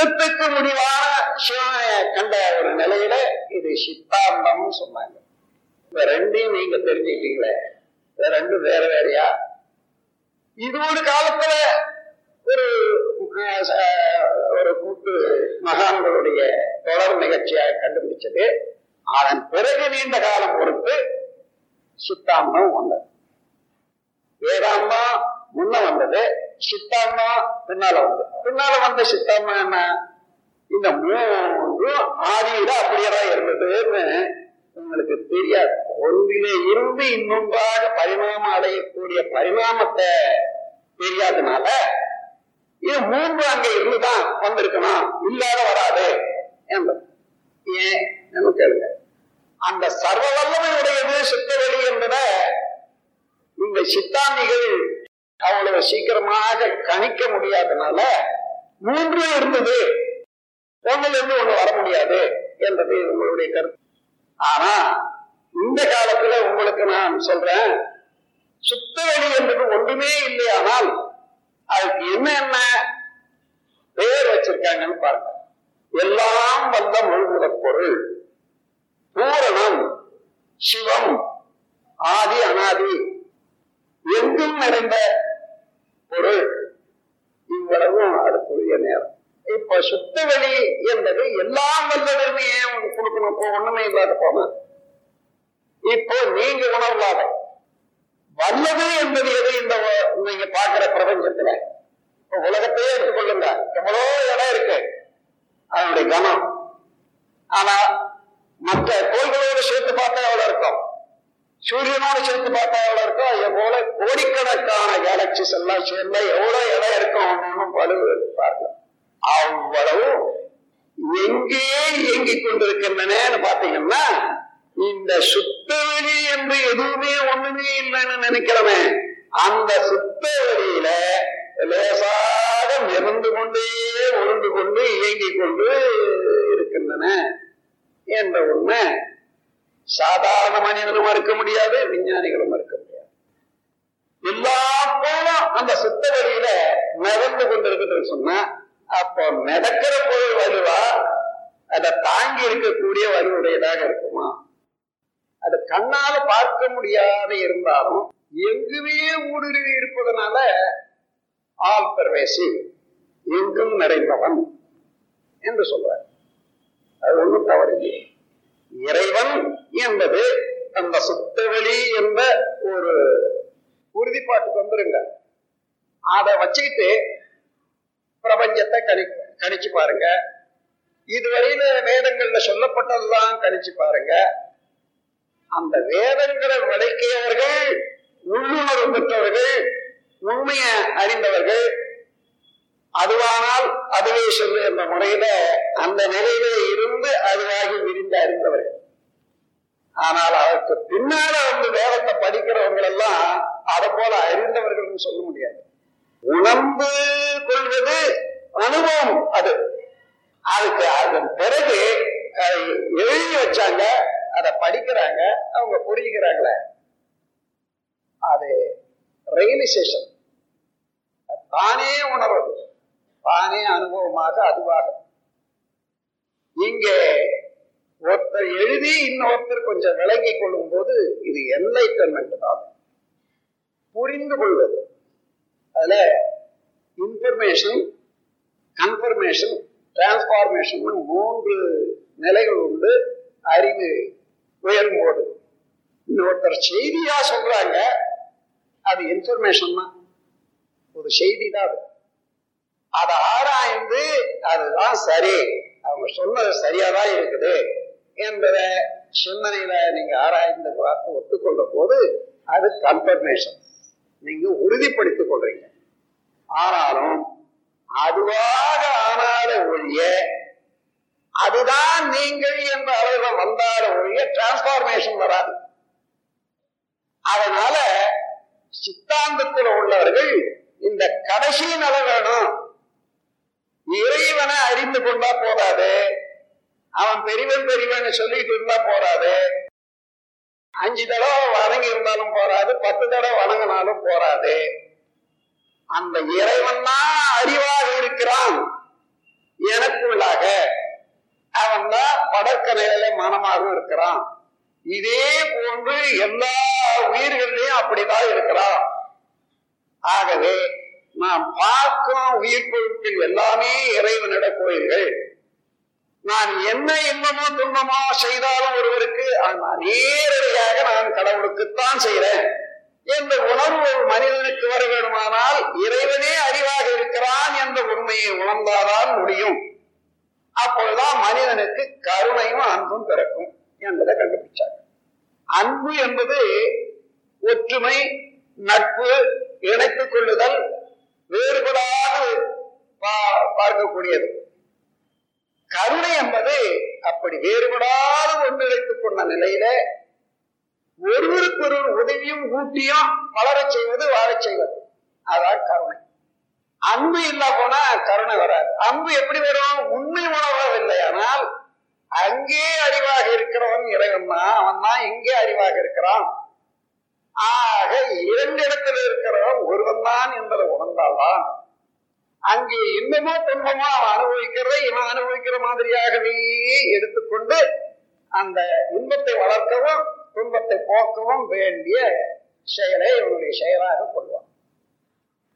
சித்தத்துக்கு முடிவான சிவனை கண்ட ஒரு நிலையில இது சித்தாந்தம் சொன்னாங்க. இந்த ரெண்டையும் நீங்க தெரிஞ்சுக்கிட்டீங்களே இந்த ரெண்டும் வேற வேறையா? இது ஒரு காலத்துல ஒரு ஒரு கூட்டு மகான்களுடைய தொடர் நிகழ்ச்சியாக கண்டுபிடிச்சது. அதன் பிறகு நீண்ட காலம் பொறுத்து சித்தாந்தம் வந்தது. வேதாந்தம் முன்ன வந்தது. சித்தாத்மா பின்னால வந்து. பின்னால வந்த சித்தாத்மா என்ன? இந்த மூன்றும் ஆதியில அப்படியேதான் இருந்ததுன்னு உங்களுக்கு தெரியாது. ஒன்றிலே இருந்து இன்னொன்றாக பரிணாமம் அடையக்கூடிய பரிணாமத்தை தெரியாதனால இது மூன்று அங்க இருந்துதான் வந்திருக்கணும் இல்லாத வராது ஏன்? கேளுங்க. அந்த சர்வ வல்லமையுடையது சித்தவெளி என்பத இந்த சித்தாந்திகள் அவ்வளவு சீக்கிரமாக கணிக்க முடியாதனால மூன்று இருந்தது. ஒண்ணுல இருந்து ஒண்ணு வர முடியாது என்றது உங்களுடைய கருத்து. ஆனா இந்த காலத்துல உங்களுக்கு நான் சொல்றேன் சுத்த வழி என்பது ஒன்றுமே இல்லையானால் அதுக்கு என்ன என்ன பேர் வச்சிருக்காங்கன்னு பாருங்க. எல்லாம் வந்த முழுமுதற் பொருள். பூரணம் சிவம் ஆதி அனாதி எங்கும் நிறைந்த பொருள் இவ்வளவும் அதுக்குரிய நேரம். இப்ப சுத்தவெளி என்பது எல்லாம் வல்லதுன்னு ஏன் கொடுக்கணும் இப்போ ஒண்ணுமே இல்லாத போன இப்போ நீங்க உணர்வாத வல்லது என்பது எது இந்த நீங்க பாக்குற பிரபஞ்சத்துல? உலகத்தையே எடுத்துக்கொள்ளுங்க. எவ்வளோ இடம் இருக்கு? அதனுடைய கனம் ஆனா மற்ற கோள்களோடு சேர்த்து பார்த்தா எவ்வளவு இருக்கும்? சூரியனோடு சேர்த்து பார்த்தா எவ்வளவு இருக்கும்? அழைச்சி செல்ல கோடிக்கணக்கான எவ்வளவு இடம் இருக்கும் பழுவது பார்க்கலாம். அவ்வளவு எங்கே இயங்கிக் கொண்டிருக்கின்றன பாத்தீங்கன்னா இந்த சுத்தவெளி என்று எதுவுமே ஒண்ணுமே இல்லைன்னு நினைக்கிறவன் அந்த சுத்தவெளியில லேசாக மிதந்து கொண்டே உருண்டு கொண்டு இயங்கிக் கொண்டு இருக்கின்றன என்ற உண்மை சாதாரண மனிதனும் மறுக்க முடியாது விஞ்ஞானிகளும் மறுக்க எல்லா பொருளும் அந்த சுத்த வழியில மிதந்து கொண்டிருக்குதுன்னு சொன்னா அப்போ மிதக்கிற பொருள் வலுவா அதை தாங்கி இருக்கக்கூடிய வலுவுடையதாக இருக்குமா? அது கண்ணால பார்க்க முடியாத இருந்தாலும் எங்குமே ஊடுருவி இருப்பதனால ஆல் பிரவேசி எங்கும் நிறைந்தவன் என்று சொல்றார். அது ஒண்ணும் தவறில்லை. இறைவன் என்பது அந்த சுத்தவெளி என்ற ஒரு உறுதிப்பாட்டுக்கு வந்துருங்க அதை வச்சுக்கிட்டு பிரபஞ்சத்தை கணி கணிச்சு பாருங்க. இதுவரையில வேதங்கள்ல சொல்லப்பட்டதெல்லாம் கணிச்சு பாருங்க. அந்த வேதங்களை விளக்கியவர்கள் உள்ளுணர்வு பெற்றவர்கள் உண்மையை அறிந்தவர்கள். அதுவானால் அதுவே சொல்லு என்ற முறையில அந்த நிலையில இருந்து அதுவாகி விரிந்து அறிந்தவர்கள். ஆனால் அதற்கு பின்னால வந்து வேதத்தை படிக்கிறவங்க எல்லாம் அதை போல அறிந்தவர்கள் சொல்ல முடியாது. உணர்ந்து கொள்வது அனுபவம் அது. அதுக்கு அதன் பிறகு எழுதி வச்சாங்க அதை படிக்கிறாங்க அவங்க புரிஞ்சுக்கிறாங்களே. அது ரியலைசேஷன் தானே உணர்வது. தானே அனுபவமாக அதுவாக. இங்கே ஒருத்தர் எழுதி இன்னொருத்தர் கொஞ்சம் விளங்கி கொள்ளும் போது இது என்லைட்டன்மெண்ட் தான். புரிந்து கொள்வது அதுல இன்ஃபர்மேஷன் கன்ஃபர்மேஷன் டிரான்ஸ்பார்மேஷன் மூன்று நிலைகள் உண்டு. அறிவு உயரும் போது இன்னொருத்தர் செய்தியா சொல்றாங்க அது இன்ஃபர்மேஷன் தான். ஒரு செய்தி தான் அது. அதை ஆராய்ந்து அதுதான் சரி. அவங்க சொன்னது சரியாதான் இருக்குது என்பதை சிந்தனையில நீங்க ஆராய்ந்து பார்த்து ஒத்துக்கொண்ட போது அது கன்ஃபர்மேஷன் நீங்க உறுதிப்படுத்திக் கொள்றீங்க ஆனாலும் அதுவாக ஆனால ஒழிய அதுதான் நீங்கள் என்ற அளவில் வந்தால ஒழிய டிரான்ஸ்பார்மேஷன் வராது. அதனால சித்தாந்தத்தில் உள்ளவர்கள் இந்த கடைசி நிலை வேணும். இறைவனை அறிந்து கொண்டா போதாது. அவன் பெரியவன் பெரியவன் சொல்லிட்டு இருந்தா போறாது அஞ்சு தடவை வணங்கி இருந்தாலும் போறாது பத்து தடவை வணங்கினாலும் போறாது. அந்த இறைவன் தான் அறிவாக இருக்கிறான். எனக்குள்ளாக அவன் தான் படற்கரையில மனமாகவும் இருக்கிறான். இதே போன்று எல்லா உயிர்களையும் அப்படிதான் இருக்கிறான். ஆகவே நாம் பார்க்கும் உயிர் பொருட்கள் எல்லாமே இறைவனிட கோயில்கள். நான் என்ன இன்பமோ துன்பமோ செய்தாலும் ஒருவருக்கு நேரடியாக நான் கடவுளுக்குத்தான் செய்கிறேன். என்ற உணர்வு ஒரு மனிதனுக்கு வர வேண்டுமானால் இறைவனே அறிவாக இருக்கிறான் என்ற உண்மையை உணர்ந்தாதான் முடியும். அப்பொழுதுதான் மனிதனுக்கு கருணையும் அன்பும் பிறக்கும் என்பதை கண்டுபிடிச்சாங்க அன்பு என்பது ஒற்றுமை நட்பு இணைத்துக் கொள்ளுதல் வேறுபடாது பார்க்கக்கூடியது. கருணை என்பது அப்படி வேறுபடாத ஒன்றிணைத்துக் கொண்ட நிலையில ஒருவருக்கொருவர் உதவியும் ஊட்டியும் வளரச் செய்வது வாழச் செய்வது. அதான் கருணை. அன்பு இல்ல போனா கருணை வராது. அன்பு எப்படி வரும்? உண்மை உணர்வாக ஆனால் அங்கே அறிவாக இருக்கிறவன் இறைவன் தான் அவன் தான் இங்கே அறிவாக இருக்கிறான். ஆக இரண்டு இடத்துல இருக்கிறவன் ஒருவன் தான் என்பதை உணர்ந்தால்தான் அங்கே இன்பமோ துன்பமோ அவன் அனுபவிக்கிறதை இவன் அனுபவிக்கிற மாதிரியாகவே எடுத்துக்கொண்டு அந்த இன்பத்தை வளர்க்கவும் துன்பத்தை போக்கவும் வேண்டிய செயலை இவனுடைய செயலாக கொள்வான்.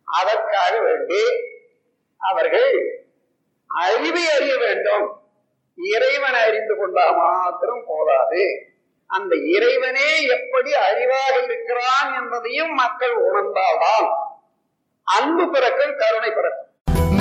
அதற்காக வேண்டி அவர்கள் அறிவை அறிய வேண்டும். இறைவனை அறிந்து கொண்டா மாத்திரம் போதாது. அந்த இறைவனே எப்படி அறிவாக இருக்கிறான் என்பதையும் மக்கள் உணர்ந்தால்தான் அன்பு பிறக்கும் கருணை பிறக்கும்.